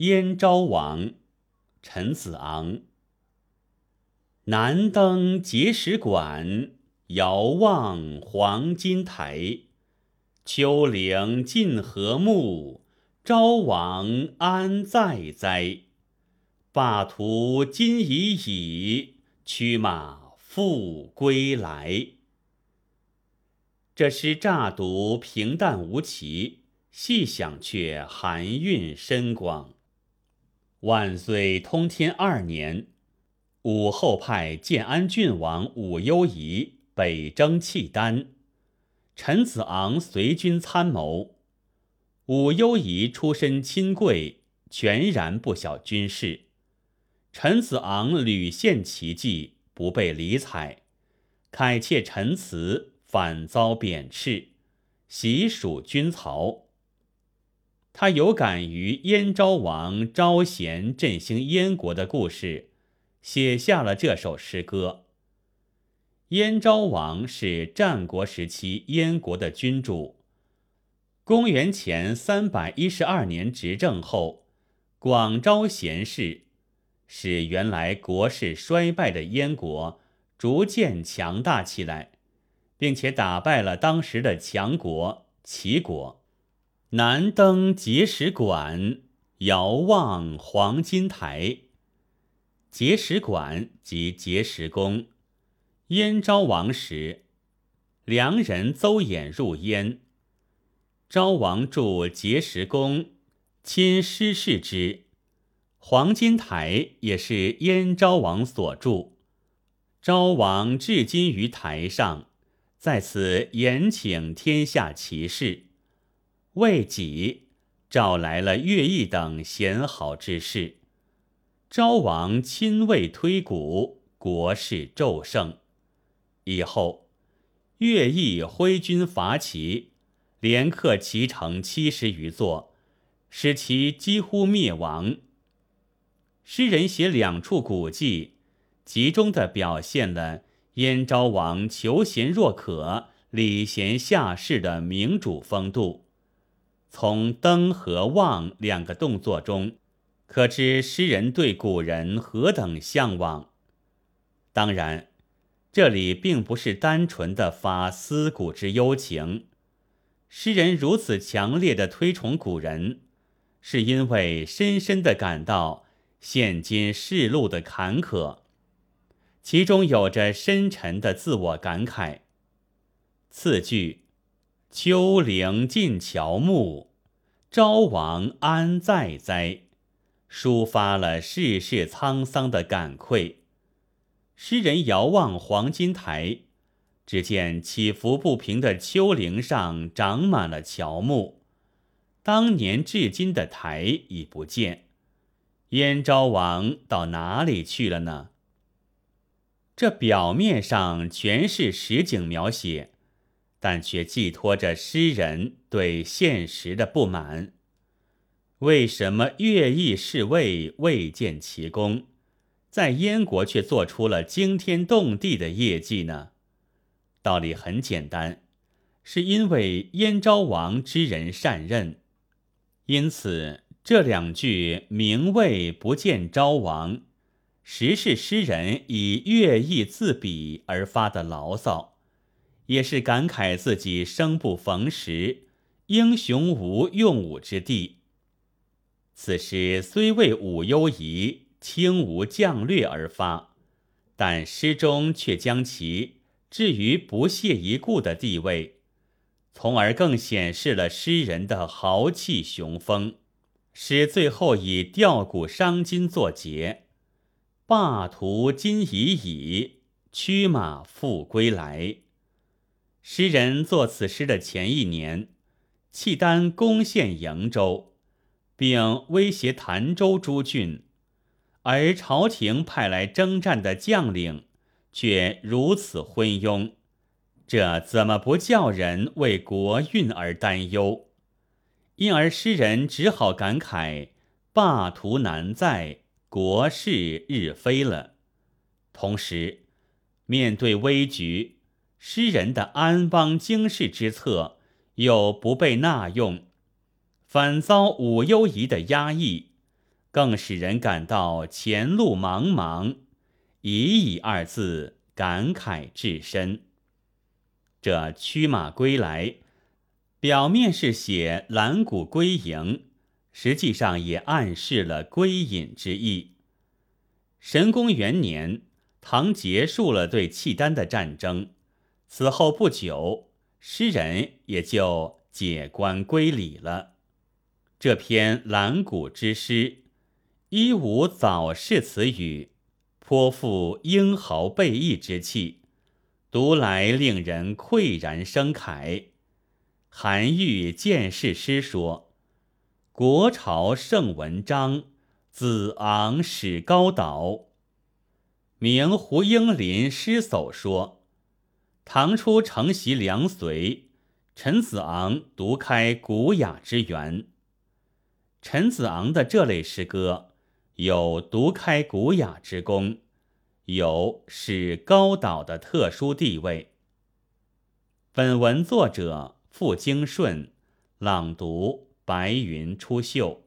燕昭王，陈子昂。南登碣石馆，遥望黄金台。丘陵尽和睦，昭王安在哉？霸图今已矣，驱马复归来。这诗乍读平淡无奇，细想却含蕴深广。万岁通天二年。武后派建安郡王武攸宜北征契丹，陈子昂随军参谋。武攸宜出身亲贵，全然不晓军事。陈子昂屡献奇计，不被理睬，慨切陈词，反遭贬斥，习属军曹。他有感于燕昭王招贤振兴燕国的故事。写下了这首诗歌。燕昭王是战国时期燕国的君主。公元前三百一十二年执政后，广招贤士，使原来国势衰败的燕国逐渐强大起来，并且打败了当时的强国齐国。南登碣石馆，遥望黄金台。碣石馆即碣石宫。燕昭王时，梁人邹衍入燕，昭王筑碣石宫，亲师事之。黄金台也是燕昭王所筑。昭王至今于台上，在此延请天下奇士。魏己，召来了乐毅等贤好之士。昭王亲为推古，国势骤盛。以后，乐毅挥军伐齐，连克齐城七十余座，使其几乎灭亡。诗人写两处古迹，集中的表现了燕昭王求贤若渴、礼贤下士的明主风度。从登和望两个动作中。可知诗人对古人何等向往。当然，这里并不是单纯的发思古之幽情。诗人如此强烈的推崇古人，是因为深深的感到现今世路的坎坷，其中有着深沉的自我感慨。次句“丘陵尽乔木，昭王安在哉？”抒发了世事沧桑的感愧。诗人遥望黄金台，只见起伏不平的丘陵上长满了乔木，当年至今的台已不见。燕昭王到哪里去了呢？这表面上全是实景描写，但却寄托着诗人对现实的不满。为什么乐毅侍卫未见其功，在燕国却做出了惊天动地的业绩呢？道理很简单，是因为燕昭王知人善任。因此，这两句“名位不见昭王”，实是诗人以乐毅自比而发的牢骚，也是感慨自己生不逢时，英雄无用武之地。此诗虽为武攸宜轻无将略而发，但诗中却将其置于不屑一顾的地位，从而更显示了诗人的豪气雄风。诗最后以吊古伤今作结：“霸图今已矣，驱马复归来。”诗人作此诗的前一年，契丹攻陷瀛州。并威胁潭州诸郡，而朝廷派来征战的将领却如此昏庸，这怎么不叫人为国运而担忧？因而诗人只好感慨：霸图难在，国势日非了。同时，面对危局，诗人的安邦经世之策又不被纳用。反遭武攸宜的压抑，更使人感到前路茫茫，已矣二字感慨至深。这驱马归来，表面是写蓝谷归营，实际上也暗示了归隐之意。神功元年，唐结束了对契丹的战争，此后不久，诗人也就解官归里了。这篇蓝谷之诗，一无早逝词语，颇富英豪备义之气，读来令人喟然生慨。韩愈见世诗说：“国朝盛文章，子昂始高岛。”明胡应麟诗叟说：“唐初承袭梁隋，陈子昂独开古雅之源。”陈子昂的这类诗歌，有独开古雅之功，有使高岛的特殊地位。本文作者傅京顺，朗读：白云出岫。